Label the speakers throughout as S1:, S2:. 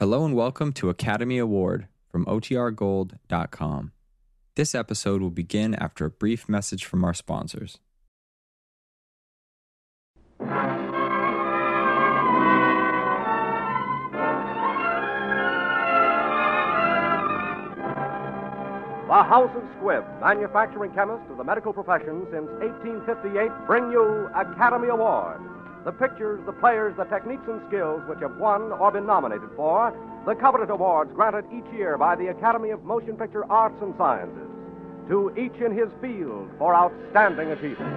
S1: Hello and welcome to Academy Award from OTRGold.com. This episode will begin after a brief message from our sponsors.
S2: The House of Squibb, manufacturing chemist of the medical profession since 1858, bring you Academy Award. The pictures, the players, the techniques and skills which have won or been nominated for the coveted awards granted each year by the Academy of Motion Picture Arts and Sciences to each in his field for outstanding achievement.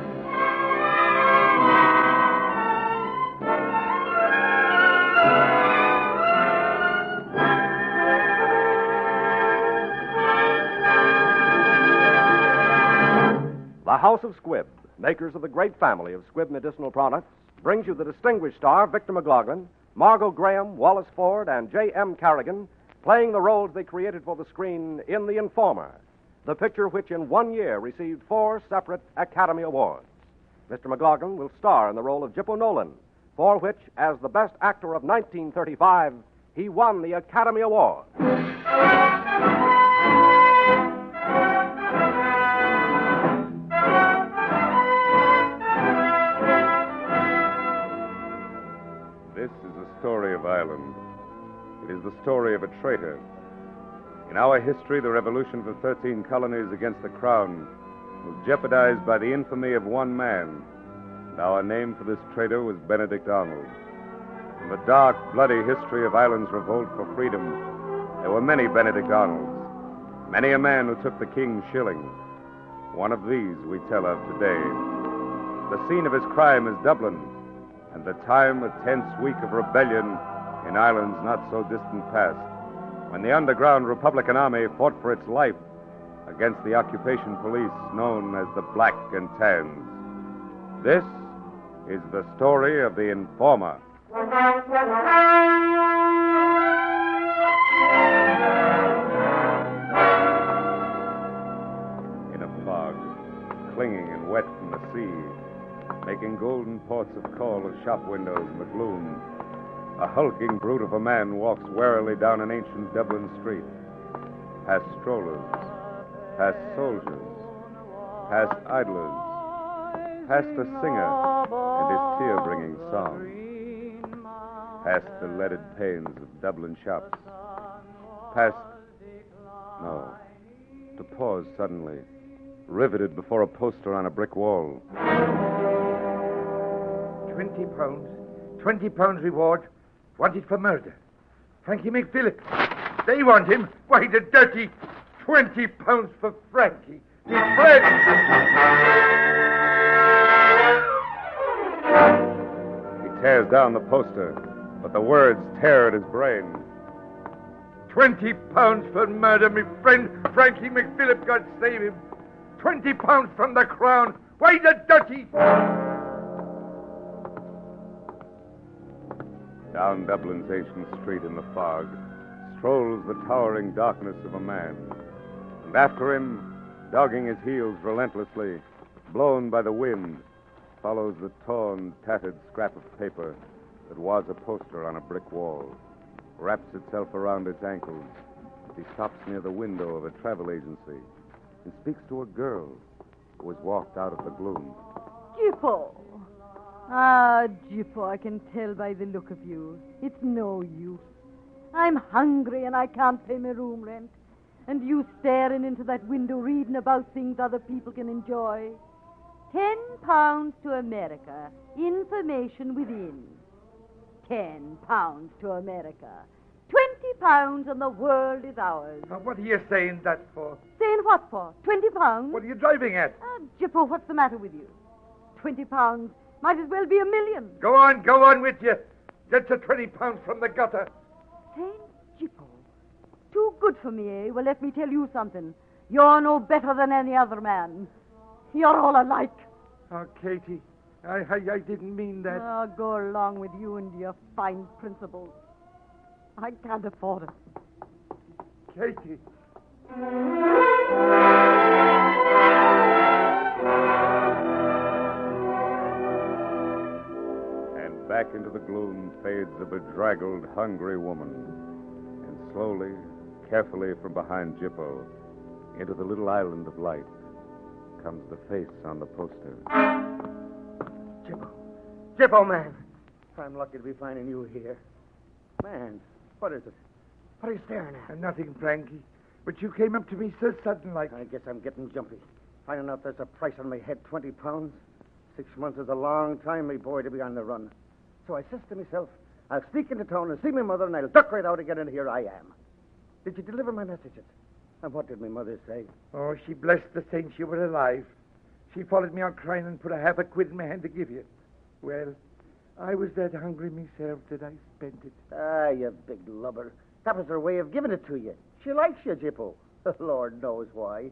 S2: The House of Squibb, makers of the great family of Squibb medicinal products, brings you the distinguished star, Victor McLaglen, Margot Graham, Wallace Ford, and J.M. Kerrigan playing the roles they created for the screen in The Informer, the picture which in one year received four separate Academy Awards. Mr. McLaglen will star in the role of Gypo Nolan, for which, as the best actor of 1935, he won the Academy Award.
S3: Ireland. It is the story of a traitor. In our history, the revolution of the 13 colonies against the crown was jeopardized by the infamy of one man. And our name for this traitor was Benedict Arnold. In the dark, bloody history of Ireland's revolt for freedom, there were many Benedict Arnolds, many a man who took the king's shilling. One of these we tell of today. The scene of his crime is Dublin, and the time a tense week of rebellion in Ireland's not so distant past, when the underground Republican Army fought for its life against the occupation police known as the Black and Tans. This is the story of the Informer. In a fog, clinging and wet from the sea, making golden ports of call of shop windows in the gloom, a hulking brute of a man walks warily down an ancient Dublin street, past strollers, past soldiers, past idlers, past a singer and his tear bringing song, past the leaded panes of Dublin shops, past. No. To pause suddenly, riveted before a poster on a brick wall.
S4: Twenty pounds. Twenty pounds reward. Wanted for murder. Frankie McPhillips. They want him. Why, the dirty. Twenty pounds for Frankie. His friend.
S3: He tears down the poster, but the words tear at his brain.
S4: Twenty pounds for murder, me friend. Frankie McPhillips, God save him. Twenty pounds from the crown. Why, the dirty.
S3: Down Dublin's ancient street in the fog strolls the towering darkness of a man. And after him, dogging his heels relentlessly, blown by the wind, follows the torn, tattered scrap of paper that was a poster on a brick wall. Wraps itself around its ankles. He stops near the window of a travel agency and speaks to a girl who has walked out of the gloom.
S5: Gypo. Ah, Gypo, I can tell by the look of you. It's no use. I'm hungry and I can't pay my room rent. And you staring into that window reading about things other people can enjoy. Ten pounds to America. Information within. Ten pounds to America. Twenty pounds and the world is ours.
S4: Now, what are you saying that for?
S5: Saying what for? Twenty pounds?
S4: What are you driving at?
S5: Ah, Gypo, what's the matter with you? Twenty pounds might as well be a million.
S4: Go on, go on with you. Get your twenty pounds from the gutter.
S5: Saint Gypo. Too good for me, eh? Well, let me tell you something. You're no better than any other man. You're all alike.
S4: Oh, Katie, I, I, I didn't mean that.
S5: Oh, go along with you and your fine principles. I can't afford it.
S4: Katie.
S3: Back into the gloom fades a bedraggled, hungry woman. And slowly, carefully from behind Gypo into the little island of light comes the face on the poster.
S6: Gypo. Gypo, man. I'm lucky to be finding you here. Man, what is it? What are you staring at?
S4: And nothing, Frankie. But you came up to me so sudden like.
S6: I guess I'm getting jumpy. Finding out there's a price on my head, 20 pounds. Six months is a long time, me boy, to be on the run. So I says to myself, I'll sneak into town and see my mother, and I'll duck right out again, and here I am. Did you deliver my messages? And what did my mother say?
S4: Oh, she blessed the saints you were alive. She followed me out crying and put a half a quid in my hand to give you. Well, I was that hungry myself that I spent it.
S6: Ah, you big lubber. That was her way of giving it to you. She likes you, Gypo. The Lord knows why.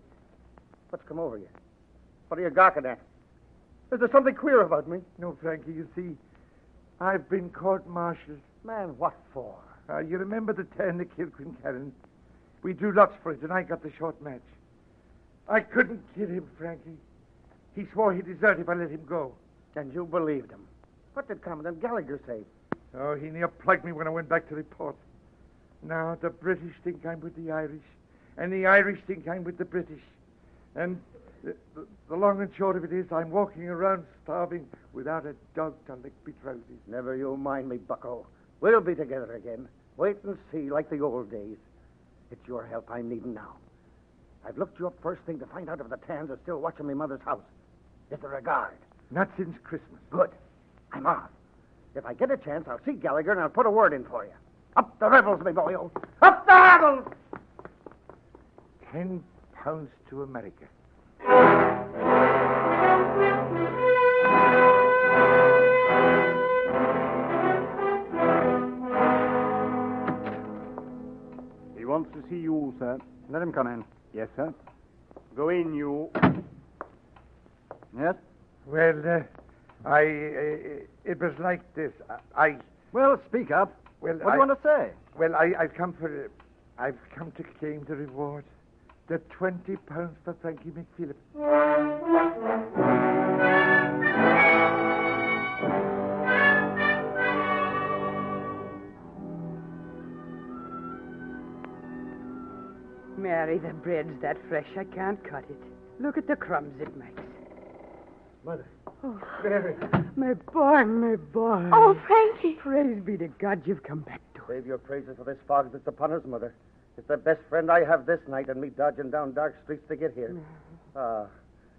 S6: What's come over you? What are you gawking at? Is there something queer about me?
S4: No, Frankie, you see, I've been court-martialed.
S6: Man, what for?
S4: Uh, you remember the turn that killed Quincannon? We drew lots for it, and I got the short match. I couldn't kill him, Frankie. He swore he'd desert if I let him go.
S6: And you believed him. What did Commandant Gallagher say?
S4: Oh, he near plugged me when I went back to report. Now the British think I'm with the Irish, and the Irish think I'm with the British. And the, the, the long and short of it is, I'm walking around starving without a dog to lick me trousers.
S6: Never you mind me, bucko. We'll be together again. Wait and see, like the old days. It's your help I'm needing now. I've looked you up first thing to find out if the Tans are still watching my mother's house. Is there a guard?
S4: Not since Christmas.
S6: Good. I'm off. If I get a chance, I'll see Gallagher and I'll put a word in for you. Up the rebels, me boy. Up the rebels!
S4: Ten pounds to America.
S7: Wants to see you, sir.
S6: Let him come in.
S7: Yes, sir. Go in, you. Yes?
S4: Well, uh, I. Uh, it was like this. I. I
S7: Well, speak up.
S4: well,
S7: What do you want to say?
S4: Well, I, I've come for. I've come to claim the reward. The twenty pounds for Frankie McPhillips.
S8: Mary, the bread's that fresh I can't cut it. Look at the crumbs it makes.
S6: Mother.
S8: Oh,
S6: Mary.
S8: my boy, my boy.
S5: Oh, Frankie.
S8: Praise be to God you've come back to us.
S6: Save your praises for this fog that's upon us, Mother. It's the best friend I have this night, and me dodging down dark streets to get here. Ah,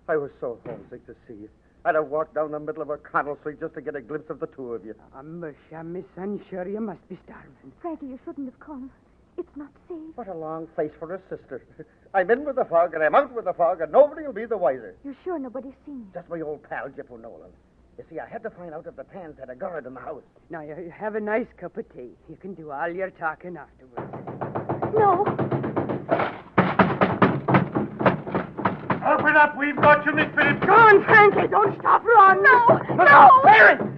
S6: I was so homesick to see you. I'd have walked down the middle of O'Connell Street just to get a glimpse of the two of you.
S8: Ah, musha, Miss Son, sure you must be starving.
S5: Frankie, you shouldn't have come. It's not safe.
S6: What a long face for a sister. I'm in with the fog, and I'm out with the fog, and nobody will be the wiser.
S5: You're sure nobody's seen you?
S6: Just my old pal, Gypo Nolan. You see, I had to find out if the Tans had a guard in the house.
S8: Now, you you have a nice cup of tea. You can do all your talking afterwards.
S5: No.
S4: Open up! We've got you, McPhillips.
S8: Go on, Frankie. Don't stop. Run.
S5: No. No.
S6: Mary!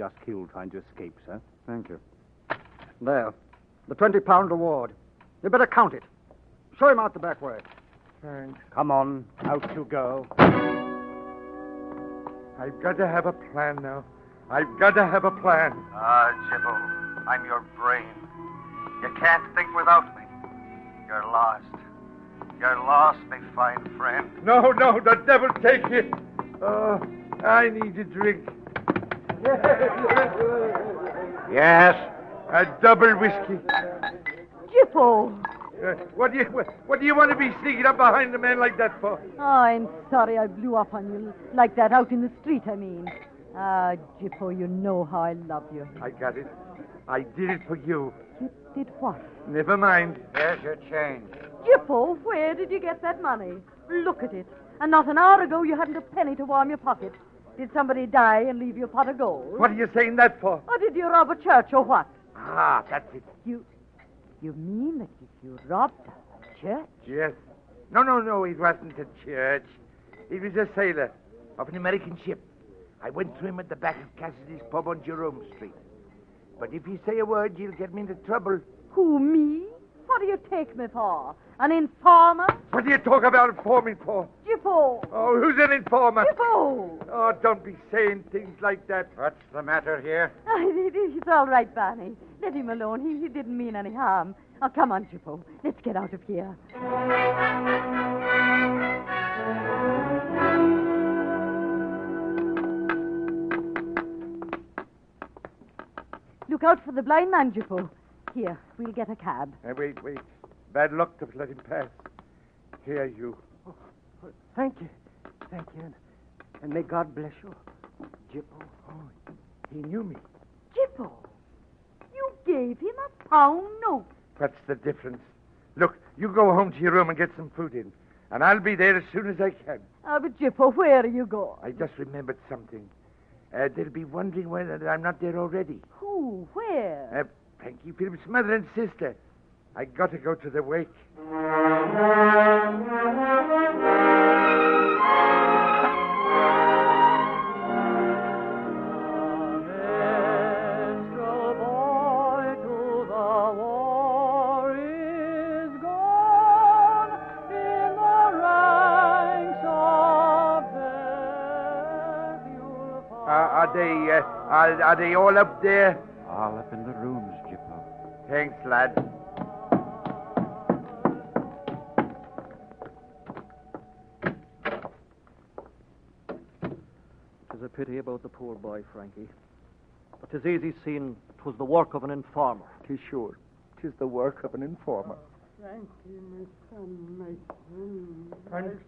S7: Just killed trying to escape, sir.
S6: Thank you. There. The 20 pound reward. You better count it. Show him out the back way.
S4: Thanks.
S7: Come on, out you go.
S4: I've got to have a plan now. I've got to have a plan.
S6: Ah, Gypo, I'm your brain. You can't think without me. You're lost. You're lost, me fine friend.
S4: No, no, the devil take you. Oh, I need a drink.
S6: Yes?
S4: A double whiskey.
S5: Gypo.
S4: Uh, what do you what, what do you want to be sneaking up behind a man like that for?
S5: Oh, I'm sorry I blew up on you like that out in the street, I mean. Ah, Gypo, you know how I love you.
S4: I got it. I did it for you.
S5: You did what?
S4: Never mind.
S6: There's your change.
S5: Gypo, where did you get that money? Look at it. And not an hour ago you hadn't a penny to warm your pocket. Did somebody die and leave you a pot of gold?
S4: What are you saying that for?
S5: Or did you rob a church or what?
S4: Ah, that's it.
S5: You you mean that you robbed a church?
S4: Yes. No, no, no, it wasn't a church. It was a sailor. of an American ship. I went to him at the back of Cassidy's pub on Jerome Street. But if you say a word, you'll get me into trouble.
S5: Who, me? What do you take me for? An informer?
S4: What do you talk about informing for?
S5: Gypo!
S4: Oh, who's an informer?
S5: Gypo!
S4: Oh, don't be saying things like that. What's the matter here?
S5: It- it- It's all right, Barney. Let him alone. He, he didn't mean any harm. Oh, come on, Gypo. Let's get out of here. Look out for the blind man, Gypo. Here, we'll get a cab.
S4: Uh, wait, wait. Bad luck to let him pass. Here, you.
S6: Thank you. Thank you. And, and may God bless you. Gypo.
S4: Oh, he knew me.
S5: Gypo, you gave him a pound note.
S4: What's the difference? Look, you go home to your room and get some food in. And I'll be there as soon as I can.
S5: Ah, but Gypo, where are you going?
S4: I just remembered something. Uh, they'll be wondering whether I'm not there already.
S5: Who? Where?
S4: Uh, Frankie Phillips' mother and sister. I got to go to the wake. Are they uh, are, are they all up there? Thanks, lad.
S9: Tis a pity about the poor boy, Frankie. But 'tis easy seeing 'twas the work of an informer.
S4: Tis sure. Tis the work of an informer.
S8: Frankie, my son, my son.
S4: I'm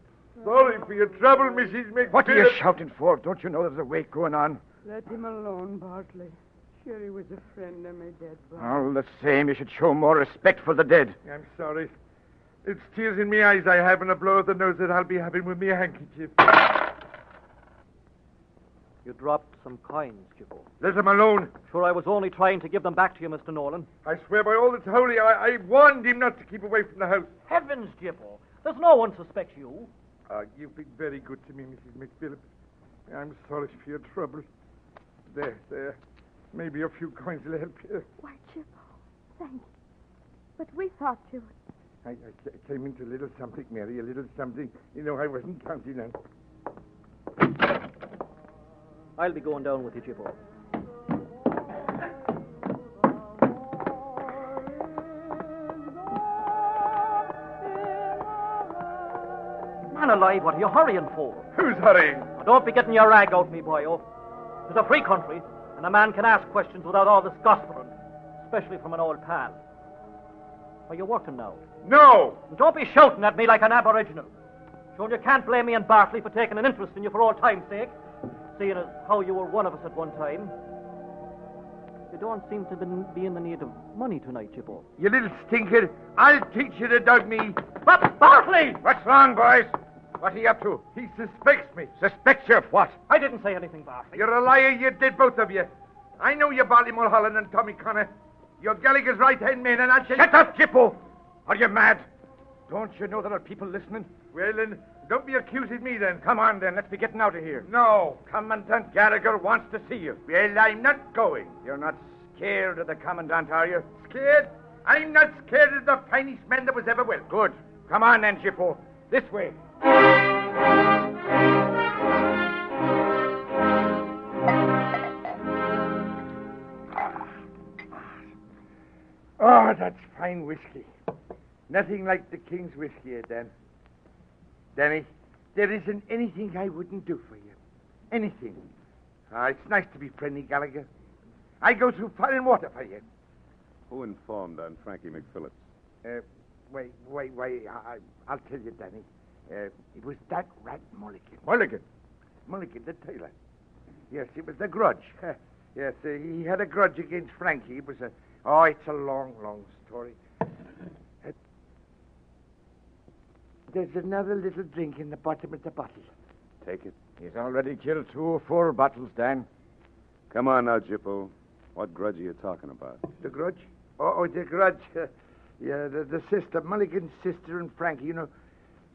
S4: sorry for your trouble, Mrs. McPhillips.
S6: What are you shouting for? Don't you know there's a wake going on?
S8: Let him alone, Bartley. Sure, he was a friend of my dead brother.
S6: All the same, you should show more respect for the dead.
S4: I'm sorry. It's tears in my eyes I have and a blow at the nose that I'll be having with me handkerchief.
S9: You dropped some coins, Gypo.
S4: Let him alone.
S9: Sure, I was only trying to give them back to you, Mr. Nolan.
S4: I swear by all that's holy, I, I warned him not to keep away from the house.
S9: Heavens, Gypo. There's no one suspects you.
S4: Uh, you've been very good to me, Mrs. McPhillips. I'm sorry for your trouble. There, there. Maybe a few coins will help you.
S5: Why, Gypo, thank you. But we thought you...
S4: I, I came into a little something, Mary, a little something. You know, I wasn't counting on.
S9: I'll be going down with you, Gypo. Man alive, what are you hurrying for?
S4: Who's hurrying?
S9: Now, don't be getting your rag out, me boyo. Oh. It's a free country, and a man can ask questions without all this gossiping, especially from an old pal. Are you working now?
S4: No!
S9: And don't be shouting at me like an aboriginal. Sure, you can't blame me and Bartley for taking an interest in you for all time's sake, seeing as how you were one of us at one time. You don't seem to be in the need of money tonight, Gypo.
S4: You little stinker. I'll teach you to dog me.
S9: But Bartley!
S6: What's wrong, boys? What are you up to?
S4: He suspects me.
S6: Suspects you of what?
S9: I didn't say anything, Bartley.
S4: You're a liar, you did, both of you. I know you, Bartley Mulholland and Tommy Connor. You're Gallagher's right-hand man, and I'll tell
S6: Shut up, Gypo! Are you mad? Don't you know there are people listening?
S4: Well, then, don't be accusing me, then.
S6: Come on, then. Let's be getting out of here.
S4: No.
S6: Commandant Gallagher wants to see you.
S4: Well, I'm not going.
S6: You're not scared of the Commandant, are you?
S4: Scared? I'm not scared of the finest man that was ever well.
S6: Good. Come on, then, Gypo. This way.
S4: Oh, that's fine whiskey. Nothing like the King's whiskey, eh, Dan? Danny, there isn't anything I wouldn't do for you. Anything. Ah, it's nice to be friendly, Gallagher. I go through fire and water for you.
S3: Who informed on Frankie McPhillips?
S4: Uh, wait, wait, wait. I, I'll tell you, Danny. Uh, it was that rat Mulligan. Mulligan? Mulligan, the tailor. Yes, it was the grudge. yes, uh, he had a grudge against Frankie. It was a. Oh, it's a long, long story. Uh, there's another little drink in the bottom of the bottle.
S3: Take it.
S6: He's already killed two or four battles, Dan.
S3: Come on now, Gypo. What grudge are you talking about?
S4: The grudge? Oh, oh the grudge. Uh, yeah, the, the sister, Mulligan's sister and Frankie, you know.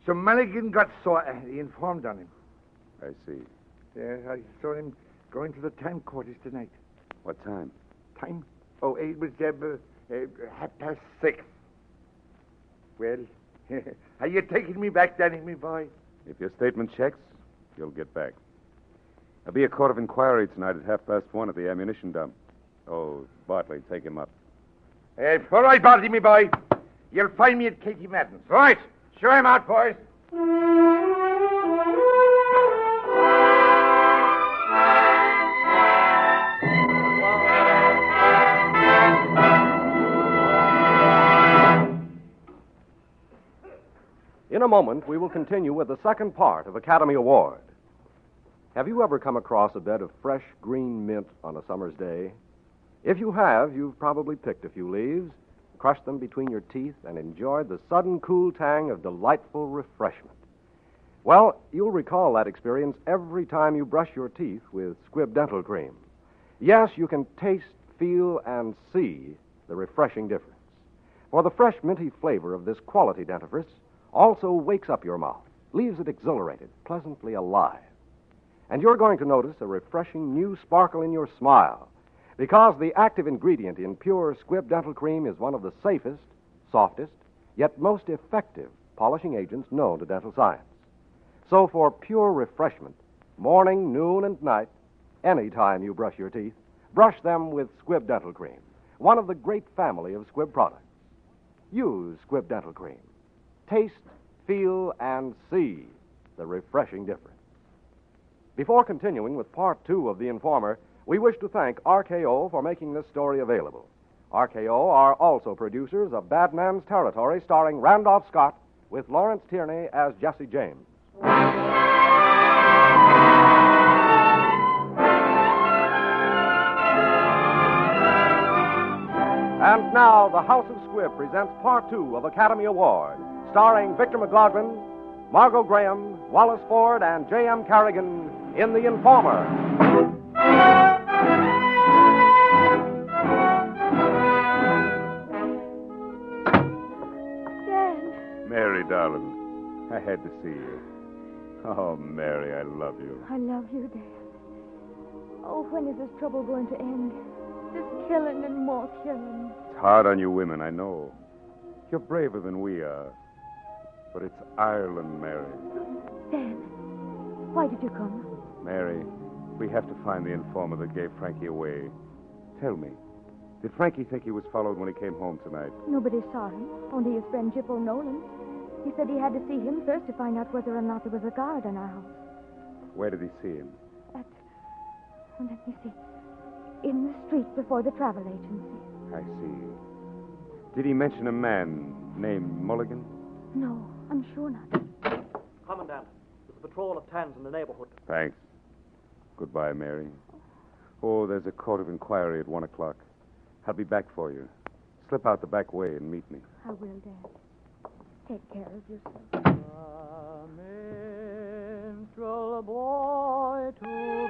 S4: So Mulligan got sore. Uh, he informed on him.
S3: I see.
S4: Yes, I saw him going to the time quarters tonight.
S3: What time?
S4: Time? Oh, it was uh, uh, half past six. Well, are you taking me back, Danny, me boy?
S3: If your statement checks, you'll get back. There'll be a court of inquiry tonight at half past one at the ammunition dump. Oh, Bartley, take him up.
S4: Uh, all right, Bartley, me boy. You'll find me at Katie Madden's. Right. Show him out, boys.
S2: In a moment, we will continue with the second part of Academy Award. Have you ever come across a bed of fresh green mint on a summer's day? If you have, you've probably picked a few leaves, crushed them between your teeth, and enjoyed the sudden cool tang of delightful refreshment. Well, you'll recall that experience every time you brush your teeth with Squibb Dental Cream. Yes, you can taste, feel, and see the refreshing difference. For the fresh, minty flavor of this quality dentifrice also wakes up your mouth, leaves it exhilarated, pleasantly alive. And you're going to notice a refreshing new sparkle in your smile because the active ingredient in pure Squibb Dental Cream is one of the safest, softest, yet most effective polishing agents known to dental science. So, for pure refreshment, morning, noon, and night, any time you brush your teeth, brush them with Squibb Dental Cream, one of the great family of Squibb products. Use Squibb Dental Cream. Taste, feel, and see the refreshing difference. Before continuing with part two of The Informer, we wish to thank RKO for making this story available. RKO are also producers of Bad Man's Territory, starring Randolph Scott, with Lawrence Tierney as Jesse James. And now, the House of Squibb presents part two of Academy Award, starring Victor McLaglen, Margot Graham, Wallace Ford, and J.M. Kerrigan in The Informer.
S3: Mary, darling, I had to see you. Oh, Mary, I love you.
S10: I love you, Dan. Oh, when is this trouble going to end? This killing and more killing.
S3: It's hard on you women, I know. You're braver than we are. But it's Ireland, Mary.
S10: Dan, why did you come?
S3: Mary, we have to find the informer that gave Frankie away. Tell me, did Frankie think he was followed when he came home tonight?
S10: Nobody saw him, only his friend Gypo Nolan. He said he had to see him first to find out whether or not there was a guard in our house.
S3: Where did he see him?
S10: At, oh, let me see, in the street before the travel agency.
S3: I see. Did he mention a man named Mulligan?
S10: No, I'm sure not.
S9: Commandant, there's a patrol of tans in the neighborhood.
S3: Thanks. Goodbye, Mary. Oh, there's a court of inquiry at one o'clock. I'll be back for you. Slip out the back way and meet me.
S10: I will, Dad. Take care of yourself.
S9: A minstrel boy to the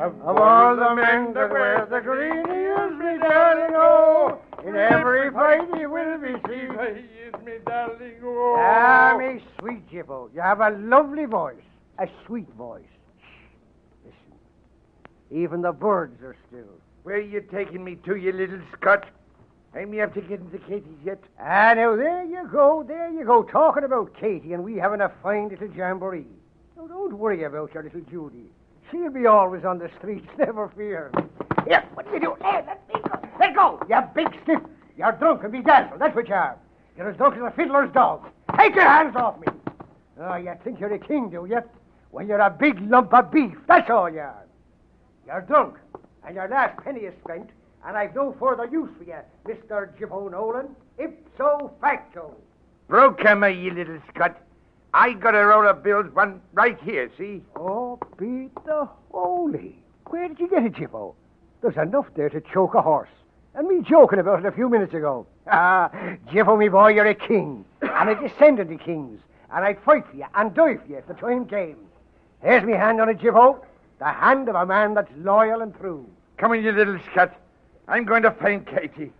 S4: Of all the men that wear the green, he is me darling, oh. In every fight he will be seen. He is me darling, oh.
S11: Ah, me sweet Gypo. You have a lovely voice. A sweet voice. Even the birds are still.
S4: Where are you taking me to, you little Scot? I may have to get into Katie's yet.
S11: Ah, now there you go, there you go, talking about Katie and we having a fine little jamboree. Now, don't worry about your little Judy. She'll be always on the streets, never fear. Here, what do you do? Hey, let me go. Let go, you big stiff. You're drunk and bedazzled, that's what you are. You're as drunk as a fiddler's dog. Take your hands off me. Oh, you think you're a king, do you? Well, you're a big lump of beef, that's all you are. You're drunk, and your last penny is spent, and I've no further use for you, Mr. Gypo Nolan. Ipso facto.
S4: Broke am I, you little Scot. I got a roll of bills, one right here, see?
S11: Oh, beat the holy. Where did you get it, Gypo? There's enough there to choke a horse. And me joking about it a few minutes ago. Ah, Gypo, me boy, you're a king. and a descendant of kings. And I'd fight for you and die for you if the time came. Here's me hand on it, Gypo. The hand of a man that's loyal and true.
S4: Come on, you little Scot. I'm going to find Katie.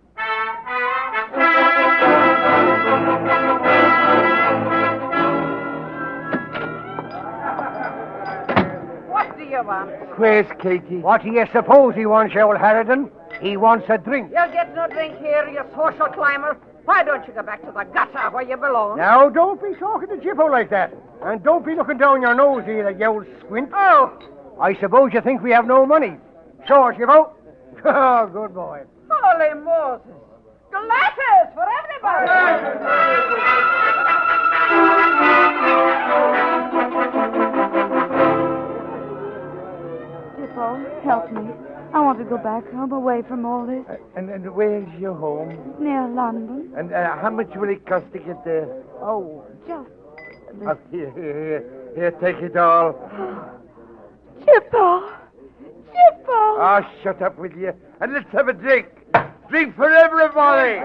S8: What do you want?
S4: Where's Katie?
S11: What do you suppose he wants, old Harridan? He wants a drink.
S8: You'll get no drink here, you social climber. Why don't you go back to the gutter where you belong?
S11: Now, don't be talking to Gypo like that. And don't be looking down your nose either, you old squint.
S8: Oh,
S11: I suppose you think we have no money. Sure, Gypo. Oh, good boy.
S8: holy Moses. Glasses for everybody.
S5: Gypo, help me. I want to go back home, away from all this.
S4: And, and where's your home?
S5: Near London.
S4: And uh, how much will it cost to get there?
S5: Oh, just.
S4: Oh, here, here, here. Here, take it all.
S5: Gypo! Gypo!
S4: Ah, shut up with you. And let's have a drink. Drink for everybody.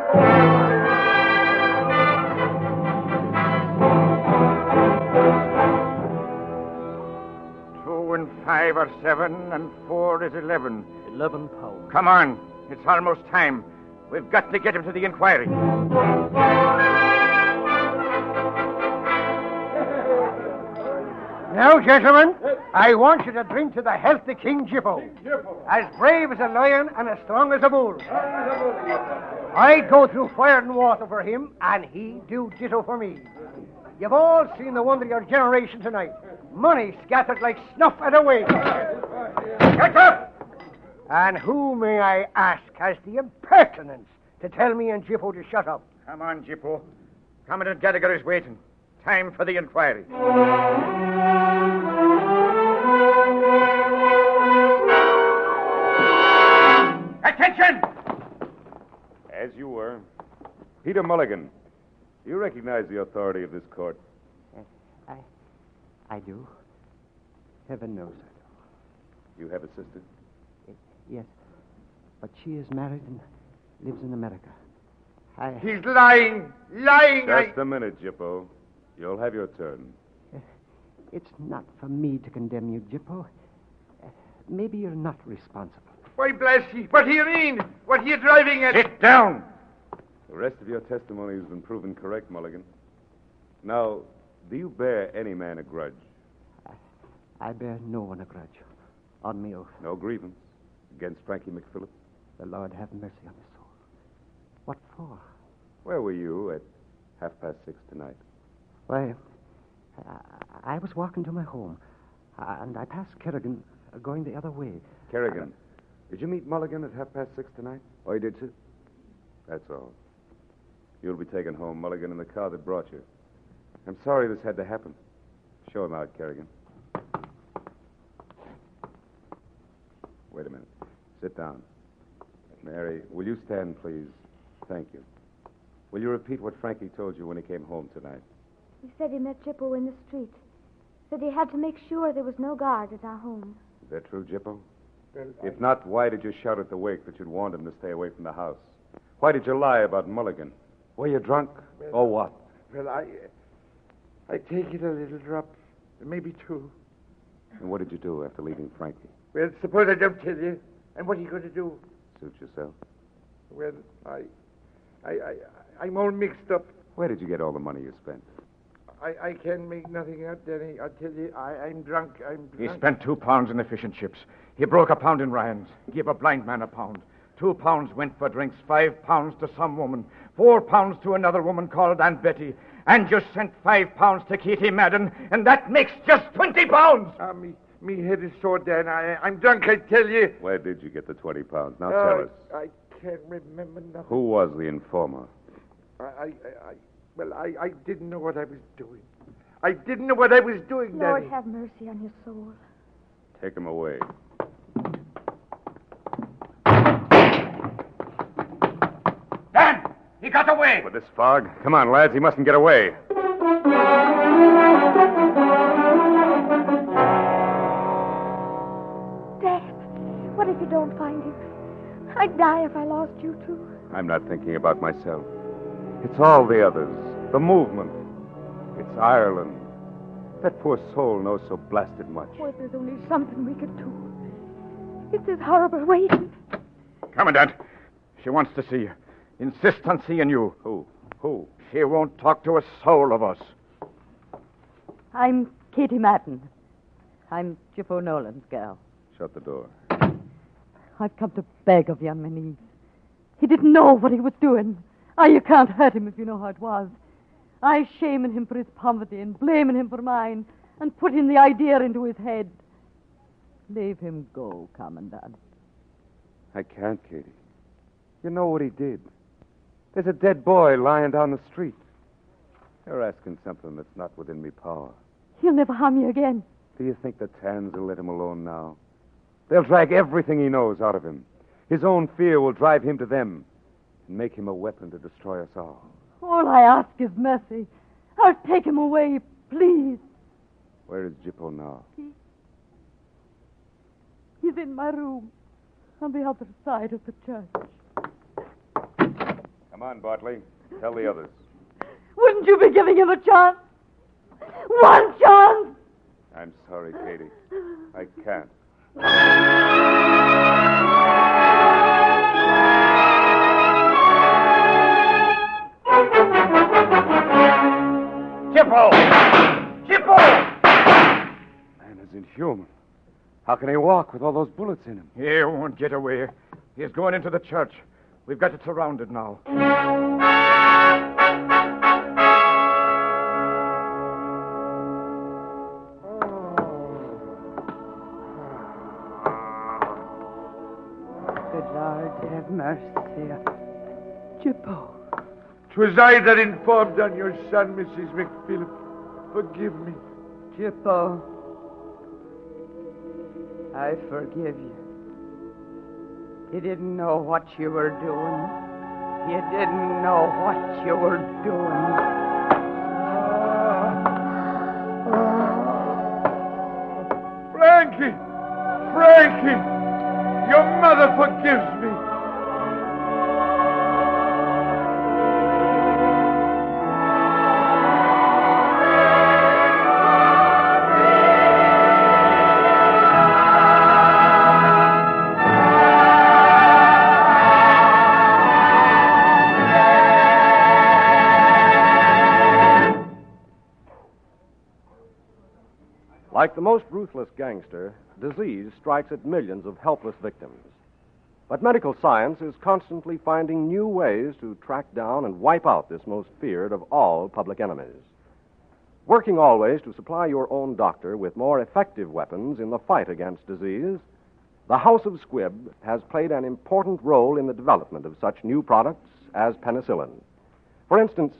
S4: Two and five are seven, and four is eleven.
S9: Eleven pounds.
S4: Come on. It's almost time. We've got to get him to the inquiry.
S11: Now, gentlemen, I want you to drink to the health of King Gypo. As brave as a lion and as strong as a bull. I'd go through fire and water for him, and he'd do ditto for me. You've all seen the wonder of your generation tonight. Money scattered like snuff at a wake. Shut up! And who, may I ask, has the impertinence to tell me and Gypo to shut up?
S4: Come on, Gypo. Commandant Gallagher is waiting. Time for the inquiry.
S3: Peter Mulligan, do you recognize the authority of this court?
S12: I, I do. Heaven knows I do.
S3: You have a sister?
S12: do. Yes, but she is married and lives in America. I.
S4: He's lying! Lying! I...
S3: Just a minute, Gypo. You'll have your turn.
S12: It's not for me to condemn you, Gypo. Uh, Maybe you're not responsible.
S4: Why, bless ye, what do you mean? What are you driving at? Sit down!
S3: The rest of your testimony has been proven correct, Mulligan. Now, do you bear any man a grudge?
S12: I bear no one a grudge. On me oath.
S3: No grievance against Frankie McPhillips?
S12: The Lord have mercy on his soul. What for?
S3: Where were you at half past six tonight?
S12: Why, I, I was walking to my home, and I passed Kerrigan uh, going the other way.
S3: Kerrigan. Did you meet Mulligan at half past six tonight?
S12: Oh, you did, sir?
S3: That's all. You'll be taken home, Mulligan, in the car that brought you. I'm sorry this had to happen. Show him out, Kerrigan. Wait a minute. Sit down. Mary, will you stand, please? Thank you. Will you repeat what Frankie told you when he came home tonight?
S10: He said he met Gypo in the street. Said he had to make sure there was no guard at our home.
S3: Is that true, Gypo? If not, why did you shout at the wake that you'd warned him to stay away from the house? Why did you lie about Mulligan? Were you drunk? Or what?
S4: Well, I. Uh, I take it a little drop, maybe two.
S3: And what did you do after leaving Frankie?
S4: Well, suppose I don't tell you. And what are you going to do?
S3: Suit yourself.
S4: Well, I. I. I I'm all mixed up.
S3: Where did you get all the money you spent?
S4: I, I can make nothing out, Denny. I tell you, I, I'm drunk. I'm
S13: He spent two pounds in the fish and chips. He broke a pound in Ryan's. Gave a blind man a pound. Two pounds went for drinks. Five pounds to some woman. Four pounds to another woman called Aunt Betty. And you sent five pounds to Katie Madden, and that makes just twenty pounds.
S4: Ah, me, me head is sore, Dan. I, I'm drunk, I tell you.
S3: Where did you get the 20 pounds? Now
S4: Uh,
S3: tell us.
S4: I can't remember nothing.
S3: Who was the informer?
S4: I, I, I, I well, I, I didn't know what I was doing. I didn't know what I was doing,
S10: Lord
S4: Danny.
S10: have mercy on your soul.
S3: Take him away.
S13: Got away!
S3: With this fog? Come on, lads. He mustn't get away.
S10: Dad, what if you don't find him? I'd die if I lost you too.
S3: I'm not thinking about myself. It's all the others. The movement. It's Ireland. That poor soul knows so blasted much.
S10: Oh, if there's only something we could do. It's this horrible waiting.
S13: Commandant, She wants to see you. Insists on seeing you.
S3: Who? Who?
S13: She won't talk to a soul of us.
S5: I'm Katie Madden. I'm Gypo Nolan's girl.
S3: Shut the door.
S5: I've come to beg of you on my knees. He didn't know what he was doing. Ah, you can't hurt him if you know how it was. I shaming him for his poverty and blaming him for mine and putting the idea into his head. Leave him go, Commandant.
S3: I can't, Katie. You know what he did. There's a dead boy lying down the street. You're asking something that's not within me power.
S5: He'll never harm you again.
S3: Do you think the Tans will let him alone now? They'll drag everything he knows out of him. His own fear will drive him to them and make him a weapon to destroy us all.
S5: All I ask is mercy. I'll take him away, please.
S3: Where is Gypo now? He...
S5: He's in my room on the other side of the church.
S3: Come on, Bartley. Tell the others.
S5: Wouldn't you be giving him a chance? One chance!
S3: I'm sorry, Katie. I can't.
S4: Gypo! Gypo!
S3: Man is inhuman. How can he walk with all those bullets in him?
S13: He won't get away. He's going into the church. We've got it surrounded now.
S8: Good Lord, have mercy. Gypo.
S4: Twas I that informed on your son, Mrs. McPhilip. Forgive me.
S8: Gypo. I forgive you. You didn't know what you were doing. You didn't know what you were doing.
S4: Frankie! Frankie! Your mother forgives me.
S2: Ruthless gangster, disease strikes at millions of helpless victims. But medical science is constantly finding new ways to track down and wipe out this most feared of all public enemies. Working always to supply your own doctor with more effective weapons in the fight against disease, the House of Squibb has played an important role in the development of such new products as penicillin. For instance,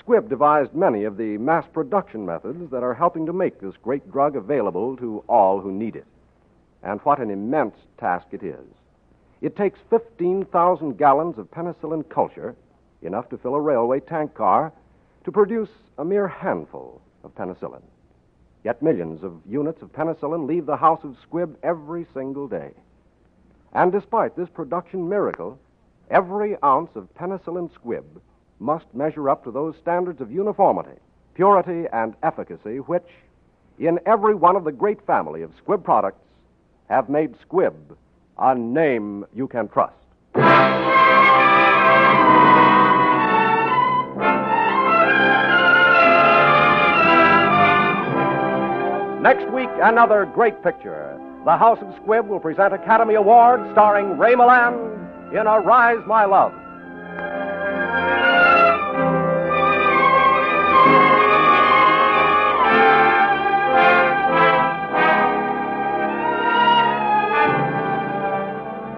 S2: Squibb devised many of the mass production methods that are helping to make this great drug available to all who need it. And what an immense task it is. It takes 15,000 gallons of penicillin culture, enough to fill a railway tank car, to produce a mere handful of penicillin. Yet millions of units of penicillin leave the house of Squibb every single day. And despite this production miracle, every ounce of penicillin Squibb must measure up to those standards of uniformity, purity, and efficacy which, in every one of the great family of Squibb products, have made Squibb a name you can trust. Next week, another great picture. The House of Squibb will present Academy Award starring Ray Milland in Arise My Love.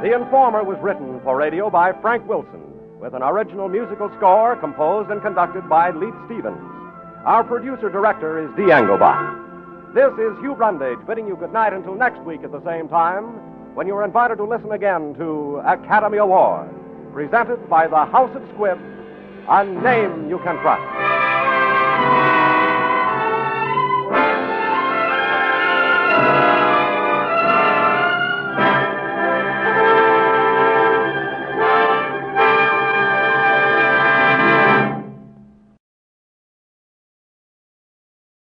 S2: The Informer was written for radio by Frank Wilson, with an original musical score composed and conducted by Leith Stevens. Our producer director is Dee Engelbach. This is Hugh Brundage bidding you good night until next week at the same time, when you are invited to listen again to Academy Award, presented by the House of Squibb, a name you can trust.